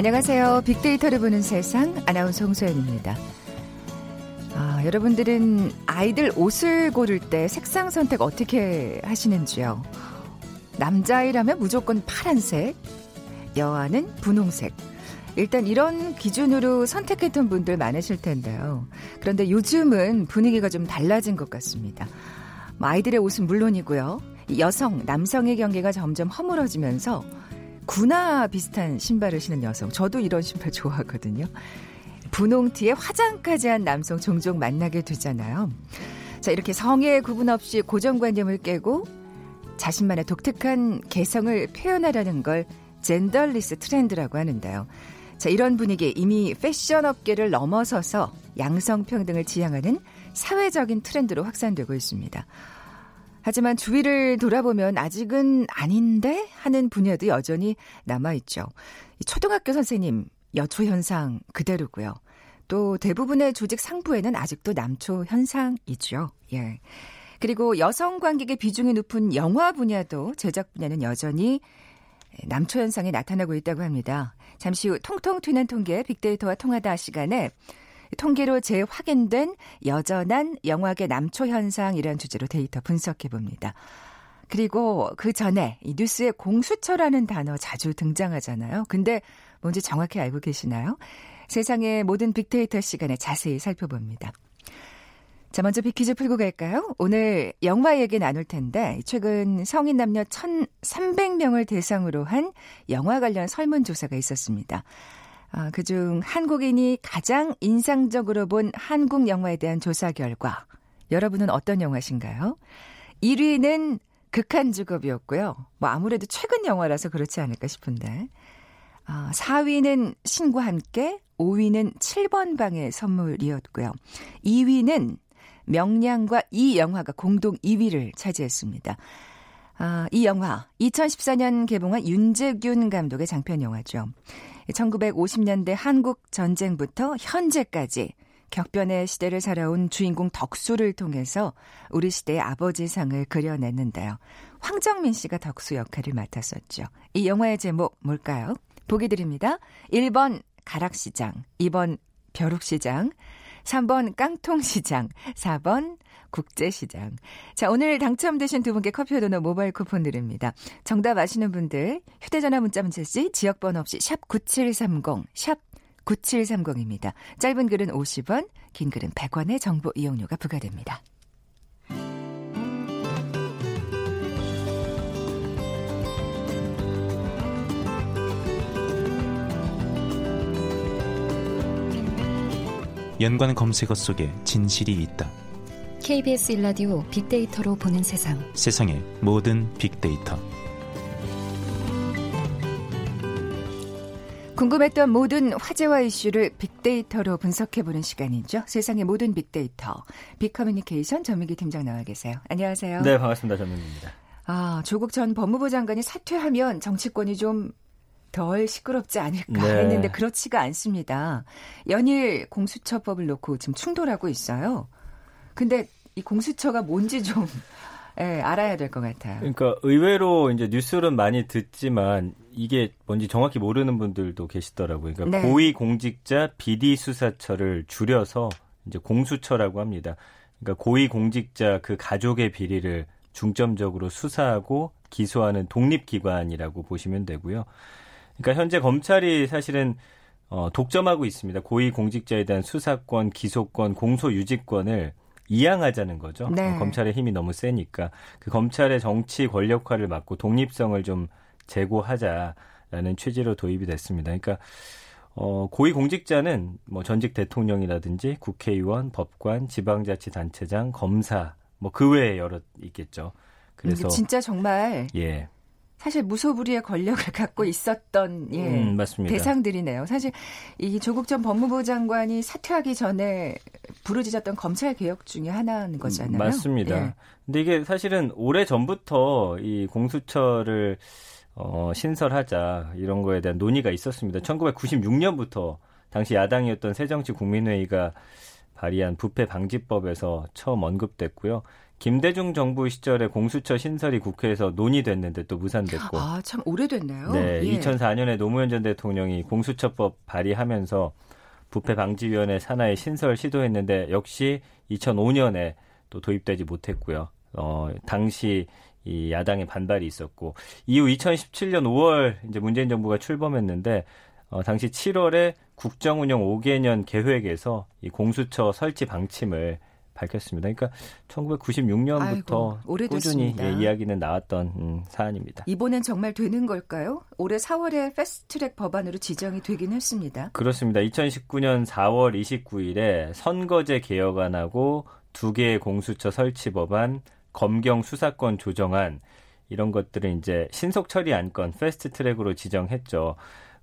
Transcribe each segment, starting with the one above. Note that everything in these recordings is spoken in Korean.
안녕하세요. 빅데이터를 보는 세상 아나운서 홍소연입니다. 아, 여러분들은 아이들 옷을 고를 때 색상 선택 어떻게 하시는지요? 남자아이라면 무조건 파란색, 여아는 분홍색. 일단 이런 기준으로 선택했던 분들 많으실 텐데요. 그런데 요즘은 분위기가 좀 달라진 것 같습니다. 뭐 아이들의 옷은 물론이고요. 여성, 남성의 경계가 점점 허물어지면서 구나 비슷한 신발을 신는 여성. 저도 이런 신발 좋아하거든요. 분홍티에 화장까지 한 남성 종종 만나게 되잖아요. 자, 이렇게 성의 구분 없이 고정관념을 깨고 자신만의 독특한 개성을 표현하려는 걸 젠더리스 트렌드라고 하는데요. 자, 이런 분위기 이미 패션 업계를 넘어서서 양성평등을 지향하는 사회적인 트렌드로 확산되고 있습니다. 하지만 주위를 돌아보면 아직은 아닌데 하는 분야도 여전히 남아있죠. 초등학교 선생님, 여초 현상 그대로고요. 또 대부분의 조직 상부에는 아직도 남초 현상이죠. 예. 그리고 여성 관객의 비중이 높은 영화 분야도 제작 분야는 여전히 남초 현상이 나타나고 있다고 합니다. 잠시 후 통통 튀는 통계 빅데이터와 통하다 시간에 통계로 재확인된 여전한 영화계 남초 현상이라는 주제로 데이터 분석해 봅니다. 그리고 그 전에 이 뉴스에 공수처라는 단어 자주 등장하잖아요. 근데 뭔지 정확히 알고 계시나요? 세상의 모든 빅데이터 시간에 자세히 살펴봅니다. 자, 먼저 빅퀴즈 풀고 갈까요? 오늘 영화 얘기 나눌 텐데, 최근 성인 남녀 1,300명을 대상으로 한 영화 관련 설문조사가 있었습니다. 아, 그중 한국인이 가장 인상적으로 본 한국 영화에 대한 조사 결과 여러분은 어떤 영화신가요? 1위는 극한 직업이었고요. 뭐 아무래도 최근 영화라서 그렇지 않을까 싶은데. 아, 4위는 신과 함께, 5위는 7번 방의 선물이었고요. 2위는 명량과 이 영화가 공동 2위를 차지했습니다. 아, 이 영화 2014년 개봉한 윤재균 감독의 장편 영화죠. 1950년대 한국 전쟁부터 현재까지 격변의 시대를 살아온 주인공 덕수를 통해서 우리 시대의 아버지상을 그려냈는데요. 황정민 씨가 덕수 역할을 맡았었죠. 이 영화의 제목 뭘까요? 보기 드립니다. 1번 가락시장, 2번 벼룩시장, 3번 깡통시장, 4번 국제시장. 자, 오늘 당첨되신 두 분께 커피 도넛 모바일 쿠폰 드립니다. 정답 아시는 분들 휴대전화 문자 문자씨 지역번호 없이 샵 9730, 샵 9730입니다. 짧은 글은 50원, 긴 글은 100원의 정보 이용료가 부과됩니다. 연관 검색어 속에 진실이 있다. KBS 일라디오 빅데이터로 보는 세상. 세상의 모든 빅데이터. 궁금했던 모든 화제와 이슈를 빅데이터로 분석해보는 시간이죠. 세상의 모든 빅데이터. 빅커뮤니케이션 전민기 팀장 나와 계세요. 안녕하세요. 네, 반갑습니다. 전민기입니다. 아, 조국 전 법무부 장관이 사퇴하면 정치권이 좀 덜 시끄럽지 않을까 네. 했는데 그렇지가 않습니다. 연일 공수처법을 놓고 지금 충돌하고 있어요. 근데 이 공수처가 뭔지 좀 예, 알아야 될 것 같아요. 그러니까 의외로 이제 뉴스는 많이 듣지만 이게 뭔지 정확히 모르는 분들도 계시더라고요. 그러니까 네. 고위 공직자 비리 수사처를 줄여서 이제 공수처라고 합니다. 그러니까 고위 공직자 그 가족의 비리를 중점적으로 수사하고 기소하는 독립기관이라고 보시면 되고요. 그러니까 현재 검찰이 사실은 어, 독점하고 있습니다. 고위 공직자에 대한 수사권, 기소권, 공소 유지권을 이양하자는 거죠. 네. 어, 검찰의 힘이 너무 세니까 그 검찰의 정치 권력화를 막고 독립성을 좀 제고하자라는 취지로 도입이 됐습니다. 그러니까 어, 고위 공직자는 뭐 전직 대통령이라든지 국회의원, 법관, 지방자치단체장, 검사 뭐 그 외에 여러 있겠죠. 그래서 이게 진짜 정말 예, 사실 무소불위의 권력을 갖고 있었던 예, 음. 대상들이네요. 사실 이 조국 전 법무부 장관이 사퇴하기 전에 부르짖었던 검찰 개혁 중에 하나인 거잖아요. 맞습니다. 예. 근데 이게 사실은 오래 전부터 이 공수처를 어, 신설하자 이런 거에 대한 논의가 있었습니다. 1996년부터 당시 야당이었던 새정치 국민회의가 발의한 부패 방지법에서 처음 언급됐고요. 김대중 정부 시절에 공수처 신설이 국회에서 논의됐는데 또 무산됐고. 아, 참 오래됐네요. 네, 예. 2004년에 노무현 전 대통령이 공수처법 발의하면서 부패 방지위원회 산하의 신설 시도했는데 역시 2005년에 또 도입되지 못했고요. 어, 당시 이 야당의 반발이 있었고 이후 2017년 5월 이제 문재인 정부가 출범했는데 어, 당시 7월에 국정운영 5개년 계획에서 이 공수처 설치 방침을 밝혔습니다. 그러니까 1996년부터 아이고, 꾸준히. 예, 이야기는 나왔던 음, 사안입니다. 이번엔 정말 되는 걸까요? 올해 4월에 패스트트랙 법안으로 지정이 되긴 했습니다. 그렇습니다. 2019년 4월 29일에 선거제 개혁안하고 두 개의 공수처 설치 법안, 검경 수사권 조정안 이런 것들을 이제 신속 처리 안건 패스트 트랙으로 지정했죠.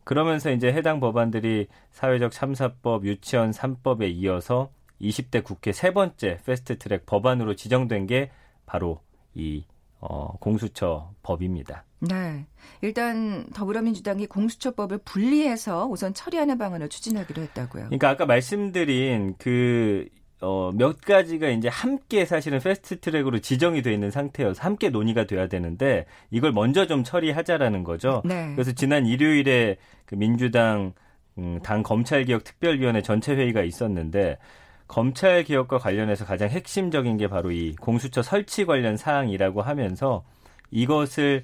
그러면서 이제 해당 법안들이 사회적 참사법, 유치원 3법에 이어서 20대 국회 세 번째 패스트 트랙 법안으로 지정된 게 바로 이 어, 공수처 법입니다. 네. 일단 더불어민주당이 공수처법을 분리해서 우선 처리하는 방안을 추진하기로 했다고요. 그러니까 아까 말씀드린 그, 어, 몇 가지가 이제 함께 사실은 패스트 트랙으로 지정이 돼 있는 상태여서 함께 논의가 돼야 되는데 이걸 먼저 좀 처리하자라는 거죠. 네. 그래서 지난 일요일에 그 민주당 음, 당 검찰개혁 특별위원회 전체 회의가 있었는데 검찰 개혁과 관련해서 가장 핵심적인 게 바로 이 공수처 설치 관련 사항이라고 하면서 이것을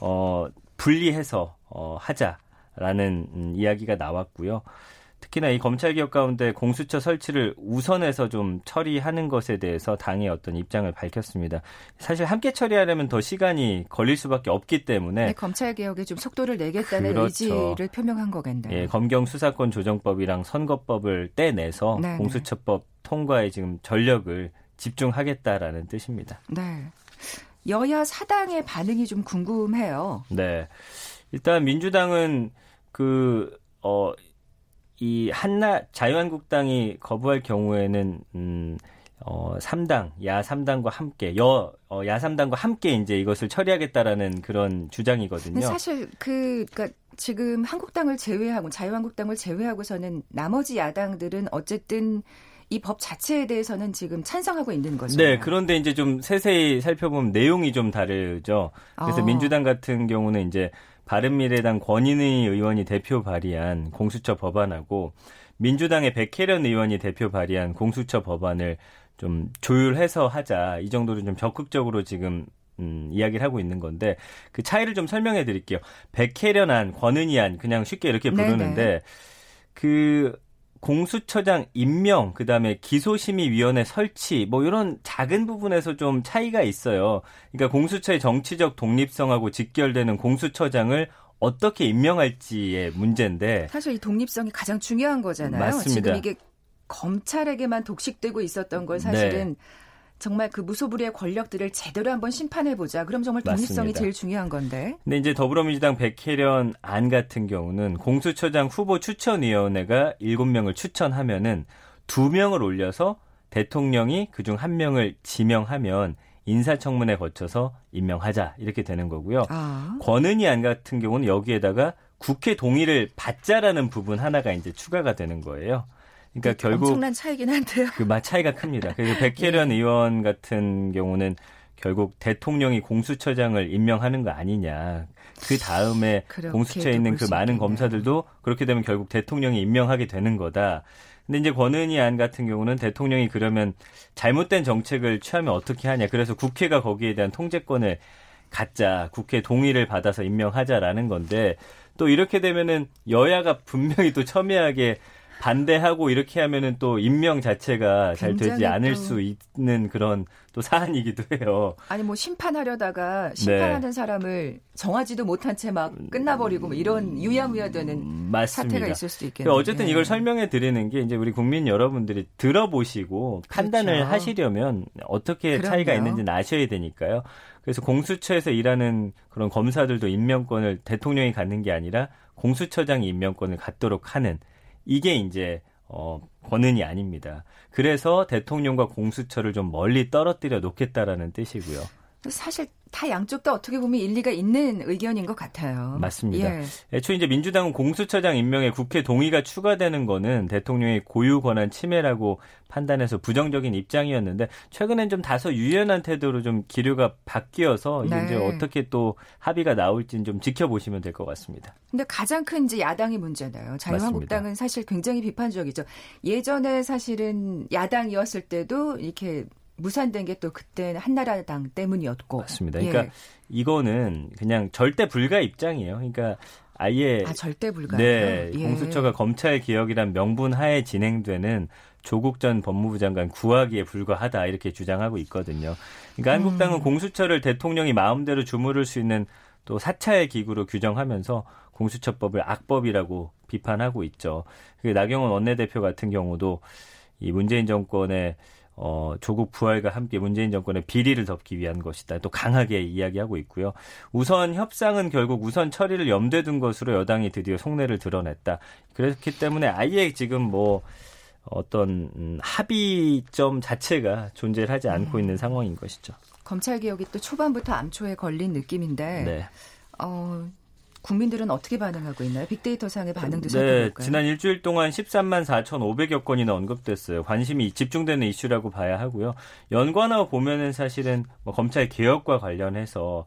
어 분리해서 어 하자라는 음, 이야기가 나왔고요. 특히나 이 검찰 개혁 가운데 공수처 설치를 우선해서 좀 처리하는 것에 대해서 당의 어떤 입장을 밝혔습니다. 사실 함께 처리하려면 더 시간이 걸릴 수밖에 없기 때문에 네, 검찰 개혁에 좀 속도를 내겠다는 그렇죠. 의지를 표명한 거겠네요. 예, 검경 수사권 조정법이랑 선거법을 떼내서 네네. 공수처법 통과에 지금 전력을 집중하겠다라는 뜻입니다. 네. 여야 사당의 반응이 좀 궁금해요. 네. 일단 민주당은 그, 어, 이 한나 자유한국당이 거부할 경우에는 음, 어, 3당, 야 3당과 함께 여 어, 야 3당과 함께 이제 이것을 처리하겠다라는 그런 주장이거든요. 사실 그 그러니까 지금 한국당을 제외하고 자유한국당을 제외하고서는 나머지 야당들은 어쨌든 이 법 자체에 대해서는 지금 찬성하고 있는 거죠. 네, 그런데 이제 좀 세세히 살펴보면 내용이 좀 다르죠. 그래서 아. 민주당 같은 경우는 이제 바른미래당 권인의 의원이 대표 발의한 공수처 법안하고 민주당의 백혜련 의원이 대표 발의한 공수처 법안을 좀 조율해서 하자. 이 정도로 좀 적극적으로 지금 음, 이야기를 하고 있는 건데 그 차이를 좀 설명해 드릴게요. 백혜련안, 권은희안 그냥 쉽게 이렇게 네네. 부르는데 그 공수처장 임명, 그 다음에 기소심의위원회 설치, 뭐 이런 작은 부분에서 좀 차이가 있어요. 그러니까 공수처의 정치적 독립성하고 직결되는 공수처장을 어떻게 임명할지의 문제인데 사실 이 독립성이 가장 중요한 거잖아요. 맞습니다. 지금 이게 검찰에게만 독식되고 있었던 걸 사실은 네. 정말 그 무소불위의 권력들을 제대로 한번 심판해 보자. 그럼 정말 독립성이 맞습니다. 제일 중요한 건데. 근데 이제 더불어민주당 백혜련 안 같은 경우는 공수처장 후보 추천위원회가 7명을 추천하면은 2명을 올려서 대통령이 그중 1명을 지명하면 인사청문회 거쳐서 임명하자 이렇게 되는 거고요. 아. 권은희 안 같은 경우는 여기에다가 국회 동의를 받자라는 부분 하나가 이제 추가가 되는 거예요. 그러니까 결국 엄청난 차이긴 한데요. 그맛 차이가 큽니다. 그래서 백혜련 의원 같은 경우는 결국 대통령이 공수처장을 임명하는 거 아니냐. 그 다음에 그렇게도 공수처에 있는 볼그수 많은 있겠네요. 검사들도 그렇게 되면 결국 대통령이 임명하게 되는 거다. 근데 이제 권은희 안 같은 경우는 대통령이 그러면 잘못된 정책을 취하면 어떻게 하냐. 그래서 국회가 거기에 대한 통제권을 갖자. 국회 동의를 받아서 임명하자라는 건데 또 이렇게 되면은 여야가 분명히 또 첨예하게 반대하고 이렇게 하면은 또 임명 자체가 잘 되지 않을 또- 수 있는 그런 또 사안이기도 해요. 아니 뭐 심판하려다가 심판하는 사람을 정하지도 못한 채 막 끝나버리고 뭐 이런 유야무야되는 음, 맞습니다. 사태가 있을 수도 그 있겠네요. 어쨌든 이걸 설명해 드리는 게 이제 우리 국민 여러분들이 들어보시고 판단을 그렇죠. 하시려면 어떻게 그럼요. 차이가 있는지는 아셔야 되니까요. 그래서 공수처에서 일하는 그런 검사들도 임명권을 대통령이 갖는 게 아니라 공수처장이 임명권을 갖도록 하는 이게 이제 어 권은이 아닙니다. 그래서 대통령과 공수처를 좀 멀리 떨어뜨려 놓겠다라는 뜻이고요. 사실 다 양쪽 다 어떻게 보면 일리가 있는 의견인 것 같아요. 맞습니다. 예. 애초 이제 민주당은 공수처장 임명에 국회 동의가 추가되는 거는 대통령의 고유 권한 침해라고 판단해서 부정적인 입장이었는데 최근엔 좀 다소 유연한 태도로 좀 기류가 바뀌어서 네. 이제 어떻게 또 합의가 나올지는 좀 지켜보시면 될 것 같습니다. 근데 가장 큰 이제 야당이 문제네요. 자유한국당은 맞습니다. 사실 굉장히 비판적이죠. 예전에 사실은 야당이었을 때도 이렇게 무산된 게 또 그때는 한나라당 때문이었고. 맞습니다. 그러니까 예. 이거는 그냥 절대 불가 입장이에요. 그러니까 아예 아 절대 불가. 네, 예. 공수처가 검찰 개혁이란 명분 하에 진행되는 조국 전 법무부 장관 구하기에 불과하다 이렇게 주장하고 있거든요. 그러니까 음. 한국당은 공수처를 대통령이 마음대로 주무를 수 있는 또 사찰 기구로 규정하면서 공수처법을 악법이라고 비판하고 있죠. 그 나경원 원내대표 같은 경우도 이 문재인 정권의 어, 조국 부활과 함께 문재인 정권의 비리를 덮기 위한 것이다. 또 강하게 이야기하고 있고요. 우선 협상은 결국 우선 처리를 염두에 둔 것으로 여당이 드디어 속내를 드러냈다. 그렇기 때문에 아예 지금 뭐 어떤 음, 합의점 자체가 존재하지 않고 음. 있는 상황인 것이죠. 검찰 개혁이 또 초반부터 암초에 걸린 느낌인데 네. 어, 국민들은 어떻게 반응하고 있나요? 빅데이터상의 반응도 살펴볼까요? 네, 지난 일주일 동안 13만 4,500여 건이나 언급됐어요. 관심이 집중되는 이슈라고 봐야 하고요. 연관어 보면은 사실은 뭐 검찰 개혁과 관련해서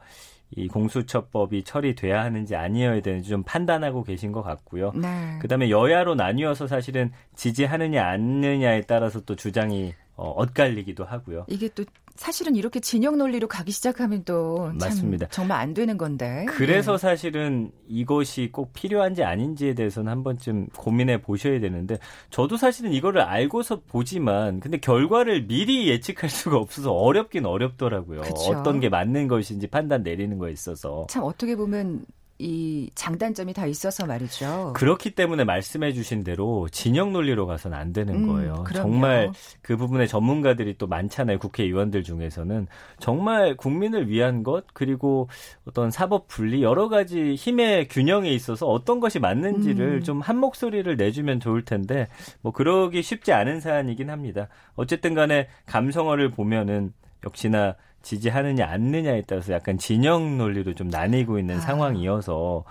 이 공수처법이 처리돼야 하는지 아니어야 되는지 좀 판단하고 계신 것 같고요. 네. 그다음에 여야로 나뉘어서 사실은 지지하느냐 안느냐에 따라서 또 주장이 어, 엇갈리기도 하고요. 이게 또 사실은 이렇게 진영 논리로 가기 시작하면 또 맞습니다. 정말 안 되는 건데. 그래서 네. 사실은 이것이 꼭 필요한지 아닌지에 대해서는 한 번쯤 고민해 보셔야 되는데 저도 사실은 이거를 알고서 보지만 근데 결과를 미리 예측할 수가 없어서 어렵긴 어렵더라고요. 그쵸. 어떤 게 맞는 것인지 판단 내리는 거에 있어서. 참 어떻게 보면 이 장단점이 다 있어서 말이죠. 그렇기 때문에 말씀해 주신 대로 진영 논리로 가서는 안 되는 음, 거예요. 정말 그 부분에 전문가들이 또 많잖아요. 국회의원들 중에서는 정말 국민을 위한 것 그리고 어떤 사법 분리 여러 가지 힘의 균형에 있어서 어떤 것이 맞는지를 음. 좀한 목소리를 내주면 좋을 텐데 뭐 그러기 쉽지 않은 사안이긴 합니다. 어쨌든 간에 감성어를 보면은 역시나 지지하느냐 않느냐에 따라서 약간 진영 논리로 좀 나뉘고 있는 아. 상황이어서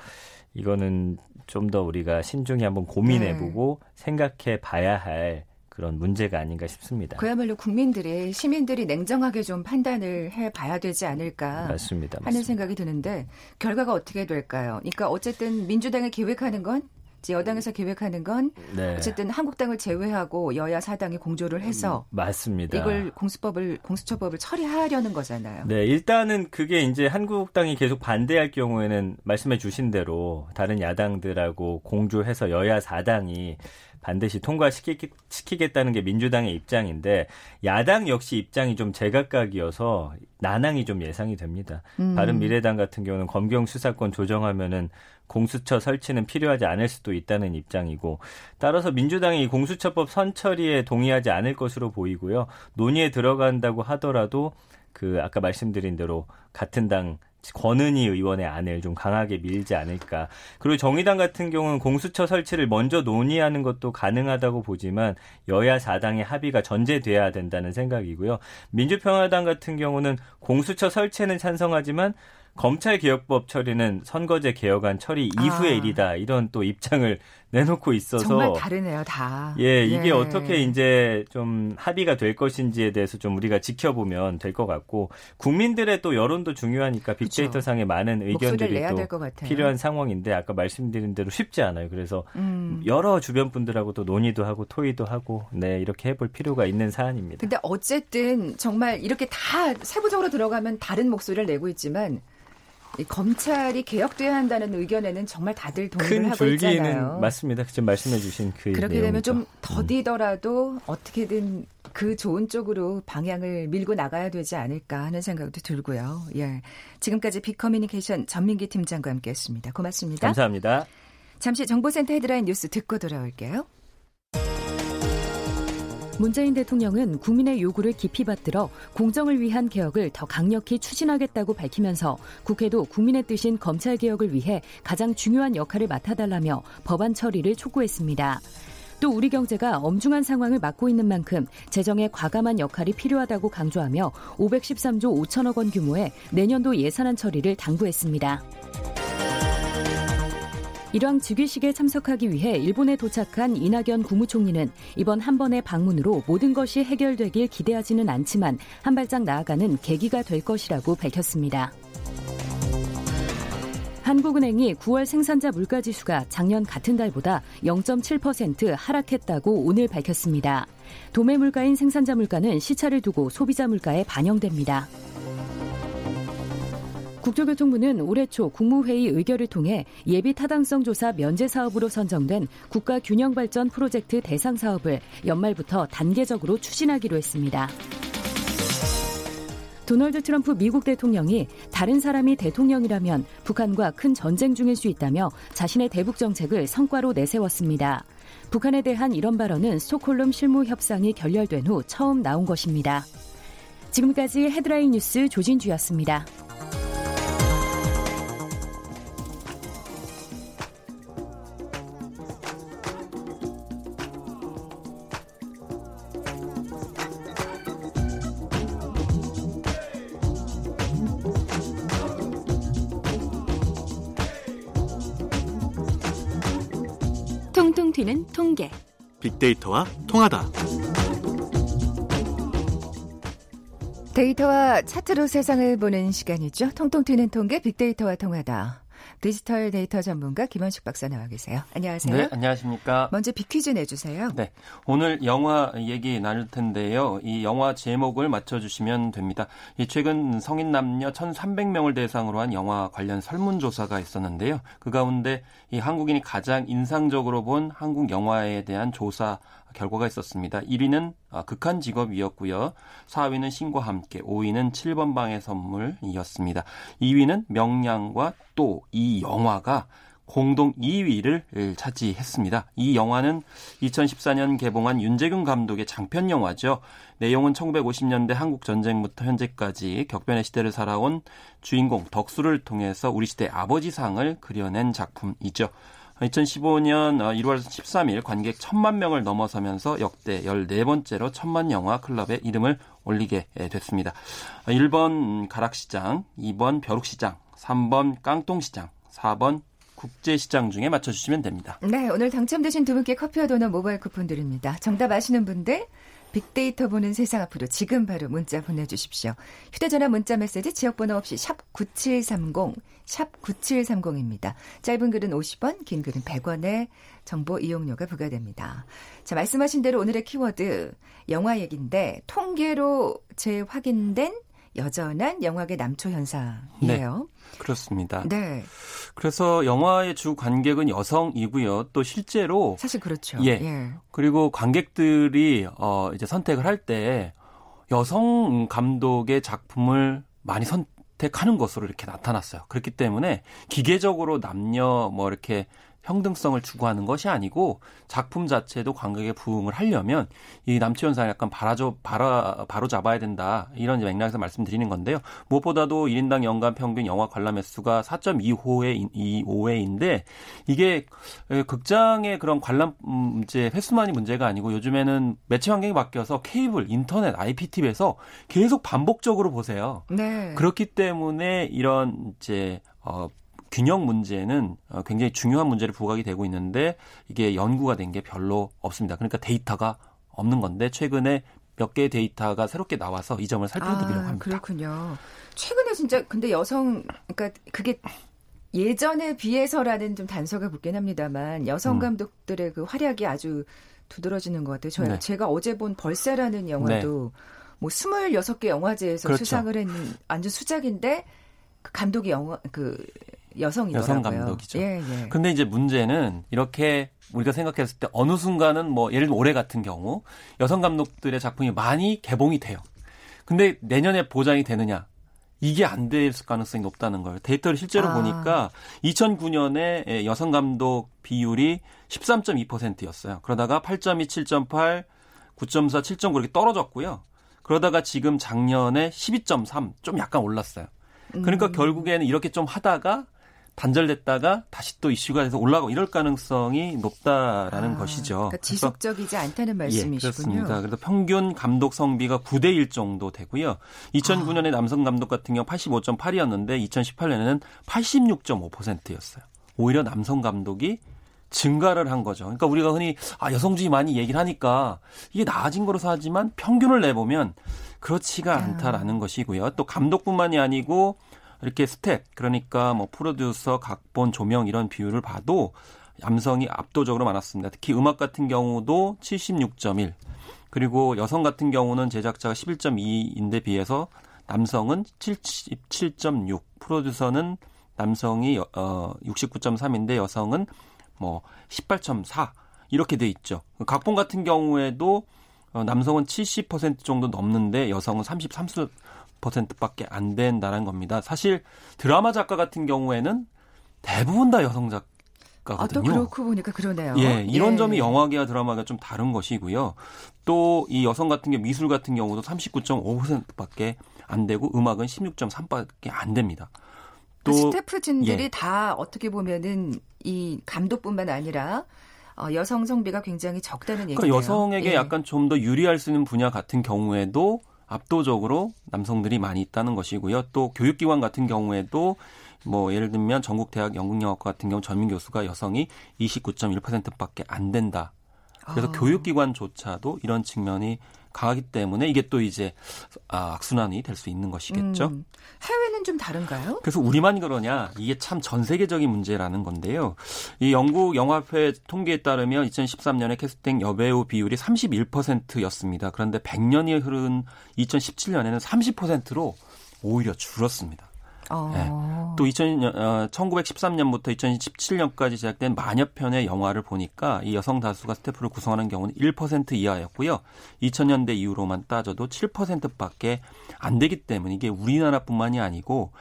이거는 좀 더 우리가 신중히 한번 고민해보고 네. 생각해 봐야 할 그런 문제가 아닌가 싶습니다. 그야말로 국민들이 시민들이 냉정하게 좀 판단을 해 봐야 되지 않을까 맞습니다, 맞습니다. 하는 생각이 드는데 결과가 어떻게 될까요? 그러니까 어쨌든 민주당이 계획하는 건 여당에서 계획하는 건 네. 어쨌든 한국당을 제외하고 여야 사당이 공조를 해서 음, 맞습니다. 이걸 공수법을 공수처법을 처리하려는 거잖아요. 네, 일단은 그게 이제 한국당이 계속 반대할 경우에는 말씀해 주신 대로 다른 야당들하고 공조해서 여야 사당이 반드시 통과시키겠다는 게 민주당의 입장인데 야당 역시 입장이 좀 제각각이어서 난항이 좀 예상이 됩니다. 음. 바른 미래당 같은 경우는 검경 수사권 조정하면은 공수처 설치는 필요하지 않을 수도 있다는 입장이고 따라서 민주당이 공수처법 선처리에 동의하지 않을 것으로 보이고요. 논의에 들어간다고 하더라도 그 아까 말씀드린 대로 같은 당 권은희 의원의 안을 좀 강하게 밀지 않을까. 그리고 정의당 같은 경우는 공수처 설치를 먼저 논의하는 것도 가능하다고 보지만 여야 4당의 합의가 전제돼야 된다는 생각이고요. 민주평화당 같은 경우는 공수처 설치는 찬성하지만 검찰 개혁법 처리는 선거제 개혁안 처리 이후의 아. 일이다. 이런 또 입장을 내놓고 있어서 정말 다르네요, 다. 예, 이게 예. 어떻게 이제 좀 합의가 될 것인지에 대해서 좀 우리가 지켜보면 될 것 같고 국민들의 또 여론도 중요하니까 빅데이터 상의 많은 의견들이 또 필요한 상황인데 아까 말씀드린 대로 쉽지 않아요. 그래서 음. 여러 주변 분들하고 또 논의도 하고 토의도 하고 네, 이렇게 해볼 필요가 있는 사안입니다. 근데 어쨌든 정말 이렇게 다 세부적으로 들어가면 다른 목소리를 내고 있지만 검찰이 개혁돼야 한다는 의견에는 정말 다들 동의를 하고 있잖아요. 맞습니다. 지금 말씀해주신 그 그렇게 내용이죠. 되면 좀 음. 더디더라도 음. 어떻게든 그 좋은 쪽으로 방향을 밀고 나가야 되지 않을까 하는 생각도 들고요. 예, 지금까지 빅커뮤니케이션 전민기 팀장과 함께했습니다. 고맙습니다. 감사합니다. 잠시 정보센터 헤드라인 뉴스 듣고 돌아올게요. 문재인 대통령은 국민의 요구를 깊이 받들어 공정을 위한 개혁을 더 강력히 추진하겠다고 밝히면서 국회도 국민의 뜻인 검찰 개혁을 위해 가장 중요한 역할을 맡아달라며 법안 처리를 촉구했습니다. 또 우리 경제가 엄중한 상황을 맞고 있는 만큼 재정에 과감한 역할이 필요하다고 강조하며 513조 5천억 원 규모의 내년도 예산안 처리를 당부했습니다. 일왕 즉위식에 참석하기 위해 일본에 도착한 이낙연 국무총리는 이번 한 번의 방문으로 모든 것이 해결되길 기대하지는 않지만 한 발짝 나아가는 계기가 될 것이라고 밝혔습니다. 한국은행이 9월 생산자 물가지수가 작년 같은 달보다 0.7% 하락했다고 오늘 밝혔습니다. 도매 물가인 생산자 물가는 시차를 두고 소비자 물가에 반영됩니다. 국토교통부는 올해 초 국무회의 의결을 통해 예비 타당성 조사 면제 사업으로 선정된 국가 균형 발전 프로젝트 대상 사업을 연말부터 단계적으로 추진하기로 했습니다. 도널드 트럼프 미국 대통령이 다른 사람이 대통령이라면 북한과 큰 전쟁 중일 수 있다며 자신의 대북 정책을 성과로 내세웠습니다. 북한에 대한 이런 발언은 스톡홀름 실무 협상이 결렬된 후 처음 나온 것입니다. 지금까지 헤드라인 뉴스 조진주였습니다. 튀는 통계. 빅데이터와 통하다. 데이터와 차트로 세상을 보는 시간이죠. 통통 튀는 통계 빅데이터와 통하다. 디지털 데이터 전문가 김원식 박사 나와 계세요. 안녕하세요. 네, 안녕하십니까. 먼저 빅퀴즈 내주세요. 네, 오늘 영화 얘기 나눌 텐데요. 이 영화 제목을 맞춰주시면 됩니다. 이 최근 성인 남녀 1,300명을 대상으로 한 영화 관련 설문조사가 있었는데요. 그 가운데 이 한국인이 가장 인상적으로 본 한국 영화에 대한 조사 결과가 있었습니다. 1위는 아, 극한 직업이었고요. 4위는 신과 함께, 5위는 7번 방의 선물이었습니다. 2위는 명량과 또 이 영화가 공동 2위를 차지했습니다. 이 영화는 2014년 개봉한 윤재균 감독의 장편 영화죠. 내용은 1950년대 한국 전쟁부터 현재까지 격변의 시대를 살아온 주인공 덕수를 통해서 우리 시대 아버지상을 그려낸 작품이죠. 2015년 1월 13일 관객 1000만 명을 넘어서면서 역대 14번째로 천만 영화 클럽에 이름을 올리게 됐습니다. 1번 가락시장, 2번 벼룩시장, 3번 깡통시장, 4번 국제시장 중에 맞춰주시면 됩니다. 네, 오늘 당첨되신 두 분께 커피와 도넛 모바일 쿠폰 드립니다. 정답 아시는 분들 빅데이터 보는 세상 앞으로 지금 바로 문자 보내주십시오. 휴대전화 문자 메시지 지역번호 없이 샵 9730, 샵 9730입니다. 짧은 글은 50원, 긴 글은 100원의 정보 이용료가 부과됩니다. 자, 말씀하신 대로 오늘의 키워드 영화 얘기인데 통계로 재확인된 여전한 영화계 남초 현상이에요. 네, 그렇습니다. 네. 그래서 영화의 주 관객은 여성이고요. 또 실제로 사실 그렇죠. 예. 예. 그리고 관객들이 어 이제 선택을 할 때 여성 감독의 작품을 많이 선 택하는 것으로 이렇게 나타났어요. 그렇기 때문에 기계적으로 남녀 뭐 이렇게 평등성을 추구하는 것이 아니고 작품 자체도 관객에 부응을 하려면 이 남치 현상을 약간 바라줘 바라 바로 잡아야 된다 이런 맥락에서 말씀드리는 건데요. 무엇보다도 1인당 연간 평균 영화 관람 횟수가 4.25회 25회인데 이게 극장의 그런 관람 문제 횟수만이 문제가 아니고 요즘에는 매체 환경이 바뀌어서 케이블, 인터넷, IPTV에서 계속 반복적으로 보세요. 네. 그렇기 때문에 이런 이제 어 균형 문제는 어, 굉장히 중요한 문제를 부각이 되고 있는데 이게 연구가 된 게 별로 없습니다. 그러니까 데이터가 없는 건데 최근에 몇 개의 데이터가 새롭게 나와서 이 점을 살펴드리려고 아, 합니다. 그렇군요. 최근에 진짜 근데 여성 그러니까 그게 예전에 비해서라는 좀 단서가 붙긴 합니다만 여성 음. 감독들의 그 활약이 아주 두드러지는 것 같아요. 저 네. 제가 어제 본 벌새라는 영화도 뭐 26개 영화제에서 그렇죠. 수상을 했는 완전 수작인데 그 감독이 영화 그 여성이더라고요. 여성 감독이죠. 예, 예. 근데 이제 문제는 이렇게 우리가 생각했을 때 어느 순간은 뭐 예를 들면 올해 같은 경우 여성 감독들의 작품이 많이 개봉이 돼요. 근데 내년에 보장이 되느냐? 이게 안 될 가능성이 높다는 거예요. 데이터를 실제로 아. 보니까 2009년에 여성 감독 비율이 13.2%였어요. 그러다가 8.2, 7.8, 9.4, 7.9 이렇게 떨어졌고요. 그러다가 지금 작년에 12.3, 좀 약간 올랐어요. 그러니까 음. 결국에는 이렇게 좀 하다가 단절됐다가 다시 또 이슈가 돼서 올라가고 이럴 가능성이 높다라는 아, 것이죠. 그러니까 지속적이지 않다는 말씀이시군요. 예, 그렇습니다. 그래서 평균 감독 성비가 9대 1 정도 되고요. 2009년에 아. 남성 감독 같은 경우 85.8이었는데 2018년에는 86.5%였어요. 오히려 남성 감독이 증가를 한 거죠. 그러니까 우리가 흔히 아 여성주의 많이 얘기를 하니까 이게 나아진 거로서 하지만 평균을 내보면 그렇지가 아. 않다라는 것이고요. 또 감독뿐만이 아니고 이렇게 스태프 그러니까 뭐 프로듀서, 각본, 조명 이런 비율을 봐도 남성이 압도적으로 많았습니다. 특히 음악 같은 경우도 76.1 그리고 여성 같은 경우는 제작자가 11.2인데 비해서 남성은 77.6 프로듀서는 남성이 어 69.3인데 여성은 뭐 18.4 이렇게 돼 있죠. 각본 같은 경우에도 어, 남성은 70% 정도 넘는데 여성은 33% 밖에 안 된다는 겁니다. 사실 드라마 작가 같은 경우에는 대부분 다 여성 작가 거든요. 아, 또 그렇고 보니까 그러네요. 예, 이런 예. 점이 영화계와 드라마가 좀 다른 것이고요. 또 이 여성 같은 경우 미술 같은 경우도 39.5%밖에 안 되고 음악은 16.3밖에 안 됩니다. 또 스태프진들이 예. 다 어떻게 보면은 이 감독뿐만 아니라 어, 여성 성비가 굉장히 적다는 그러니까 얘기예요. 여성에게 예. 약간 좀 더 유리할 수 있는 분야 같은 경우에도 압도적으로 남성들이 많이 있다는 것이고요. 또 교육기관 같은 경우에도 뭐 예를 들면 전국 대학 연극영화과 같은 경우 전민 교수가 여성이 29.1%밖에 안 된다. 그래서 아. 교육기관조차도 이런 측면이 강하기 때문에 이게 또 이제 아, 악순환이 될 수 있는 것이겠죠. 음, 해외는 좀 다른가요? 그래서 우리만 그러냐? 이게 참 전 세계적인 문제라는 건데요. 이 영국 영화회 통계에 따르면 2013년에 캐스팅 여배우 비율이 31%였습니다. 그런데 100년이 흐른 2017년에는 30%로 오히려 줄었습니다. 어. 네. 또 2000년, 어, 1913년부터 2017년까지 제작된 만여 편의 영화를 보니까 이 여성 다수가 스태프를 구성하는 경우는 1% 이하였고요. 2000년대 이후로만 따져도 7%밖에 안 되기 때문에 이게 우리나라뿐만이 아니고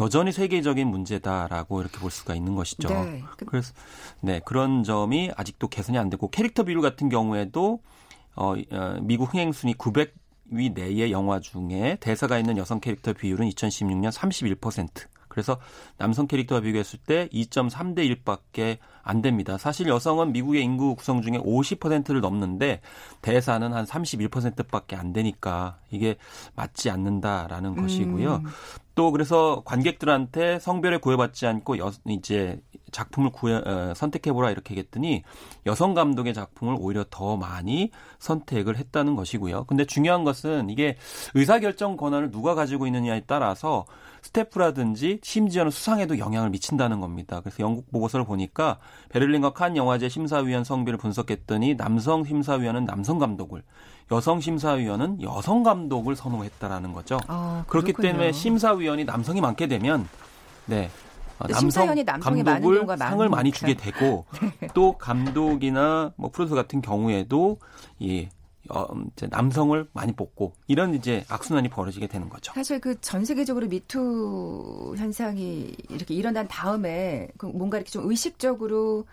여전히 세계적인 문제다라고 이렇게 볼 수가 있는 것이죠. 네. 그래서 네 그런 점이 아직도 개선이 안 되고 캐릭터 비율 같은 경우에도 어, 어 미국 흥행 순위 900 위 내의 영화 중에 대사가 있는 여성 캐릭터 비율은 2016년 31%. 그래서 남성 캐릭터와 비교했을 때 2.3대 1밖에 안 됩니다. 사실 여성은 미국의 인구 구성 중에 50%를 넘는데 대사는 한 31%밖에 안 되니까 이게 맞지 않는다라는 음. 것이고요. 또 그래서 관객들한테 성별에 구애받지 않고 여, 이제 작품을 구해, 어, 선택해보라 이렇게 했더니 여성 감독의 작품을 오히려 더 많이 선택을 했다는 것이고요. 근데 중요한 것은 이게 의사결정 권한을 누가 가지고 있느냐에 따라서 스태프라든지 심지어는 수상에도 영향을 미친다는 겁니다. 그래서 영국 보고서를 보니까 베를린과 칸 영화제 심사위원 성비를 분석했더니 남성 심사위원은 남성 감독을 여성 심사위원은 여성 감독을 선호했다라는 거죠. 아, 그렇기 때문에 심사위원이 남성이 많게 되면 네. 남성 감독을 상을 많이 주게 되고 네. 또 감독이나 뭐 프로듀서 같은 경우에도 이 어, 이제 남성을 많이 뽑고 이런 이제 악순환이 벌어지게 되는 거죠. 사실 그 전 세계적으로 미투 현상이 이렇게 일어난 다음에 그 뭔가 이렇게 좀 의식적으로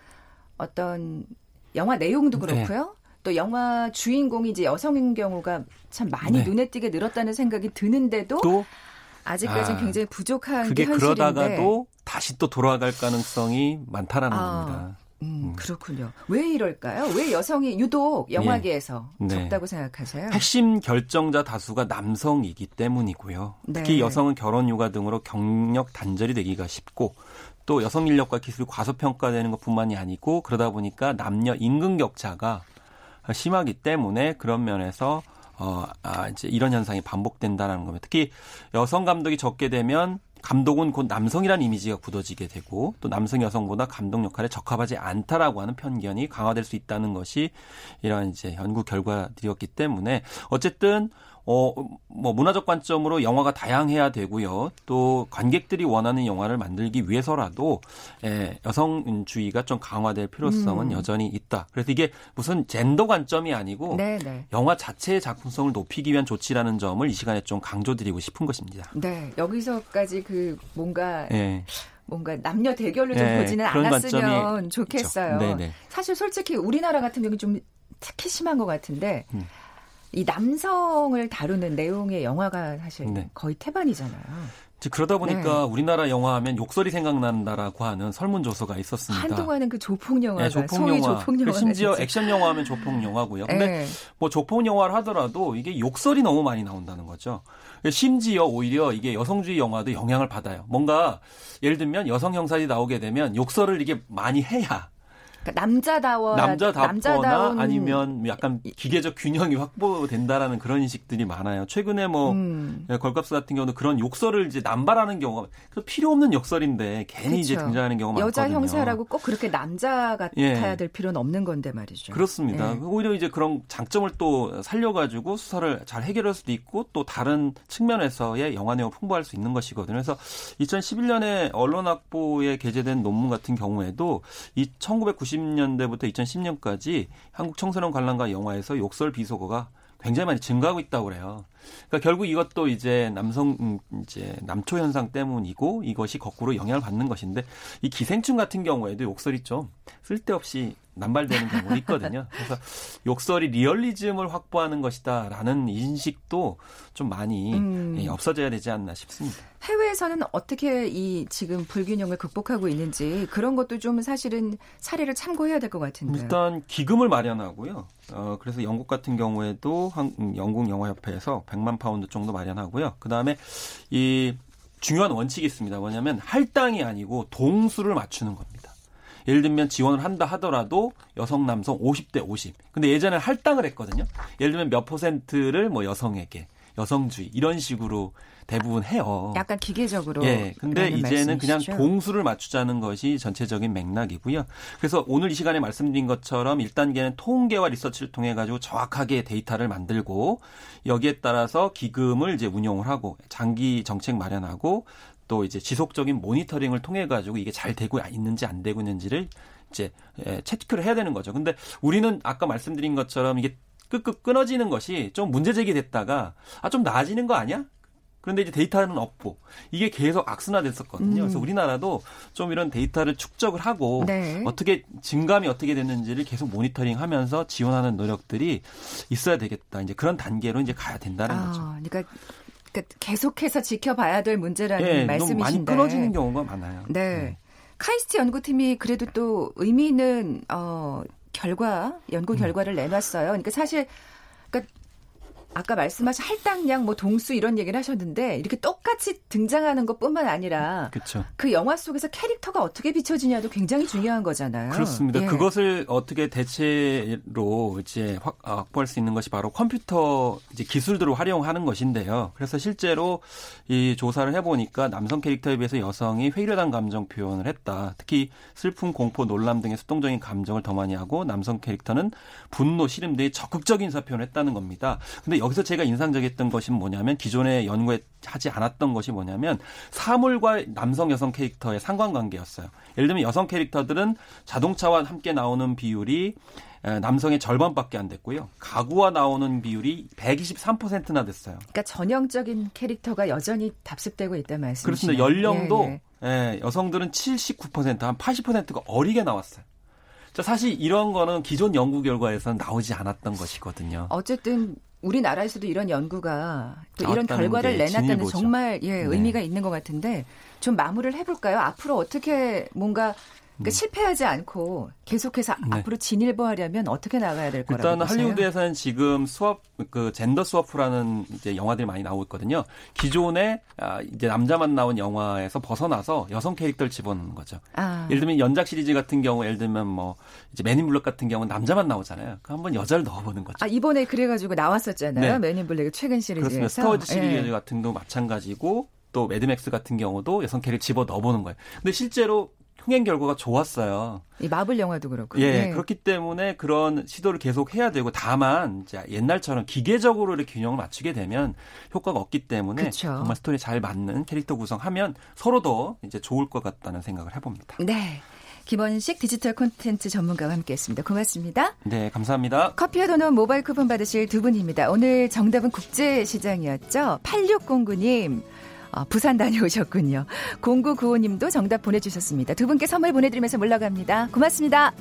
어떤 영화 내용도 네. 그렇고요. 네. 또 영화 주인공이 이제 여성인 경우가 참 많이 네. 눈에 띄게 늘었다는 생각이 드는데도 또 아직까지는 아, 굉장히 부족한 그게 게 현실인데. 그러다가도 다시 또 돌아갈 가능성이 많다라는 아, 겁니다. 음, 음, 그렇군요. 왜 이럴까요? 왜 여성이 유독 영화계에서 예. 네. 적다고 생각하세요? 핵심 결정자 다수가 남성이기 때문이고요. 네. 특히 여성은 결혼, 육아 등으로 경력 단절이 되기가 쉽고 또 여성 인력과 기술이 과소평가되는 것뿐만이 아니고 그러다 보니까 남녀 임금 격차가 심하기 때문에 그런 면에서 어, 아, 이제 이런 현상이 반복된다는 겁니다. 특히 여성 감독이 적게 되면 감독은 곧 남성이라는 이미지가 굳어지게 되고 또 남성 여성보다 감독 역할에 적합하지 않다라고 하는 편견이 강화될 수 있다는 것이 이러한 이제 연구 결과들이었기 때문에 어쨌든 어, 뭐 문화적 관점으로 영화가 다양해야 되고요. 또 관객들이 원하는 영화를 만들기 위해서라도 예, 여성주의가 좀 강화될 필요성은 음. 여전히 있다. 그래서 이게 무슨 젠더 관점이 아니고 네네. 네. 영화 자체의 작품성을 높이기 위한 조치라는 점을 이 시간에 좀 강조드리고 싶은 것입니다. 네, 여기서까지 그 뭔가 예. 뭔가 남녀 대결로 좀 네, 보지는 않았으면 좋겠어요. 사실 솔직히 우리나라 같은 경우 좀 특히 심한 것 같은데 음. 이 남성을 다루는 내용의 영화가 사실 네. 거의 태반이잖아요. 그러다 보니까 우리나라 영화 하면 욕설이 생각난다라고 하는 설문조사가 있었습니다. 한동안은 그 조폭 영화가 네, 조폭 영화. 조폭 영화 심지어 액션 영화 하면 조폭 영화고요. 근데 네. 뭐 조폭 영화를 하더라도 이게 욕설이 너무 많이 나온다는 거죠. 심지어 오히려 이게 여성주의 영화도 영향을 받아요. 뭔가 예를 들면 여성 형사들이 나오게 되면 욕설을 이게 많이 해야 그러니까 남자다워 남자답거나 남자다운 아니면 약간 기계적 균형이 확보된다라는 그런 인식들이 많아요. 최근에 뭐 음. 예, 걸캅스 같은 경우는 그런 욕설을 이제 남발하는 경우가 그 필요 없는 욕설인데 괜히 이제 그쵸. 등장하는 경우가 여자 많거든요. 형사라고 꼭 그렇게 남자 같아야 예. 될 필요는 없는 건데 말이죠. 그렇습니다. 예. 오히려 이제 그런 장점을 또 살려가지고 수사를 잘 해결할 수도 있고 또 다른 측면에서의 영화 내용을 풍부할 수 있는 것이거든요. 그래서 2011년에 언론학보에 게재된 논문 같은 경우에도 이 1990 년대부터 2010년까지 한국 청소년 관람가 영화에서 욕설 비속어가 굉장히 많이 증가하고 있다고 그래요. 그러니까 결국 이것도 이제 남성 음, 이제 남초 현상 때문이고 이것이 거꾸로 영향을 받는 것인데 이 기생충 같은 경우에도 욕설이 좀 쓸데없이 남발되는 경우가 있거든요. 그래서 욕설이 리얼리즘을 확보하는 것이다라는 인식도 좀 많이 음. 예, 없어져야 되지 않나 싶습니다. 해외에서는 어떻게 이 지금 불균형을 극복하고 있는지 그런 것도 좀 사실은 사례를 참고해야 될 것 같은데요. 일단 기금을 마련하고요. 어, 그래서 영국 같은 경우에도 한, 음, 영국 영화협회에서 100만 파운드 정도 마련하고요. 그 다음에 이 중요한 원칙이 있습니다. 뭐냐면 할당이 아니고 동수를 맞추는 겁니다. 예를 들면 지원을 한다 하더라도 여성 남성 50대 50. 근데 예전에 할당을 했거든요. 예를 들면 몇 퍼센트를 뭐 여성에게 여성주의 이런 식으로 대부분 해요. 약간 기계적으로. 예. 근데 이제는 그냥 말씀이시죠? 동수를 맞추자는 것이 전체적인 맥락이고요. 그래서 오늘 이 시간에 말씀드린 것처럼 1단계는 통계와 리서치를 통해 가지고 정확하게 데이터를 만들고 여기에 따라서 기금을 이제 운용을 하고 장기 정책 마련하고 또 이제 지속적인 모니터링을 통해 가지고 이게 잘 되고 있는지 안 되고 있는지를 이제 예, 체크를 해야 되는 거죠. 근데 우리는 아까 말씀드린 것처럼 이게 끄끄 끊어지는 것이 좀 문제 제기됐다가 아 좀 나아지는 거 아니야? 그런데 이제 데이터는 없고 이게 계속 악순환됐었거든요. 음. 그래서 우리나라도 좀 이런 데이터를 축적을 하고 네. 어떻게 증감이 어떻게 됐는지를 계속 모니터링하면서 지원하는 노력들이 있어야 되겠다. 이제 그런 단계로 이제 가야 된다는 거죠. 아, 그러니까, 그러니까 계속해서 지켜봐야 될 문제라는 예, 너무 말씀이신데. 많이 끊어지는 경우가 많아요. 네. 카이스트 연구팀이 그래도 또 의미 있는 어 결과 연구 결과를 내놨어요. 그러니까 사실 아까 말씀하신 할당량 뭐 동수 이런 얘기를 하셨는데 이렇게 똑같이 등장하는 것뿐만 아니라 그렇죠. 그 영화 속에서 캐릭터가 어떻게 비춰지냐도 굉장히 중요한 거잖아요. 그렇습니다. 예. 그것을 어떻게 대체로 이제 확, 아, 확보할 수 있는 것이 바로 컴퓨터 이제 기술들을 활용하는 것인데요. 그래서 실제로 이 조사를 해보니까 남성 캐릭터에 비해서 여성이 회의력한 감정 표현을 했다. 특히 슬픔, 공포, 놀람 등의 수동적인 감정을 더 많이 하고 남성 캐릭터는 분노, 시름 등의 적극적인 인사 표현을 했다는 겁니다. 근데 여기서 제가 인상적이었던 것이 뭐냐면 기존에 연구에 하지 않았던 것이 뭐냐면 사물과 남성 여성 캐릭터의 상관관계였어요. 예를 들면 여성 캐릭터들은 자동차와 함께 나오는 비율이 에, 남성의 절반밖에 안 됐고요. 가구와 나오는 비율이 123%나 됐어요. 그러니까 전형적인 캐릭터가 여전히 답습되고 있다 말씀이시죠. 그렇습니다. 연령도 예, 예. 예, 여성들은 79%, 한 80%가 어리게 나왔어요. 자, 사실 이런 거는 기존 연구 결과에서는 나오지 않았던 것이거든요. 어쨌든 우리나라에서도 이런 연구가 또 이런 결과를 게 내놨다는. 정말 예, 네. 의미가 있는 것 같은데 좀 마무리를 해볼까요? 앞으로 어떻게 뭔가 그러니까 실패하지 않고 계속해서 네. 앞으로 진일보하려면 어떻게 나가야 될 거라고 일단? 할리우드에서는 지금 swap 그 gender swap라는 이제 영화들이 많이 나오고 있거든요. 기존에 아, 이제 남자만 나온 영화에서 벗어나서 여성 캐릭터를 집어넣는 거죠. 아, 예를 들면 연작 시리즈 같은 경우 예를 들면 뭐 이제 맨인 블랙 같은 경우는 남자만 나오잖아요. 그 한번 여자를 넣어보는 거죠. 아, 이번에 그래가지고 나왔었잖아요. 네. 맨인 블랙의 최근 시리즈에서. 그렇습니다. 스타워즈 시리즈 예. 같은 경우 마찬가지고 또 매드맥스 같은 경우도 여성 캐릭터 집어 넣어보는 거예요. 근데 실제로 흥행 결과가 좋았어요. 이 마블 영화도 그렇고. 예, 그렇기 때문에 그런 시도를 계속 해야 되고 다만 이제 옛날처럼 기계적으로 이렇게 균형을 맞추게 되면 효과가 없기 때문에 그쵸. 정말 스토리 잘 맞는 캐릭터 구성하면 서로 더 이제 좋을 것 같다는 생각을 해봅니다. 네. 김원식 디지털 콘텐츠 전문가와 함께했습니다. 고맙습니다. 네, 감사합니다. 커피와 도넛 모바일 쿠폰 받으실 두 분입니다. 오늘 정답은 국제시장이었죠. 8609님. 어, 부산 다녀오셨군요. 0995님도 정답 보내주셨습니다. 두 분께 선물 보내드리면서 물러갑니다. 고맙습니다.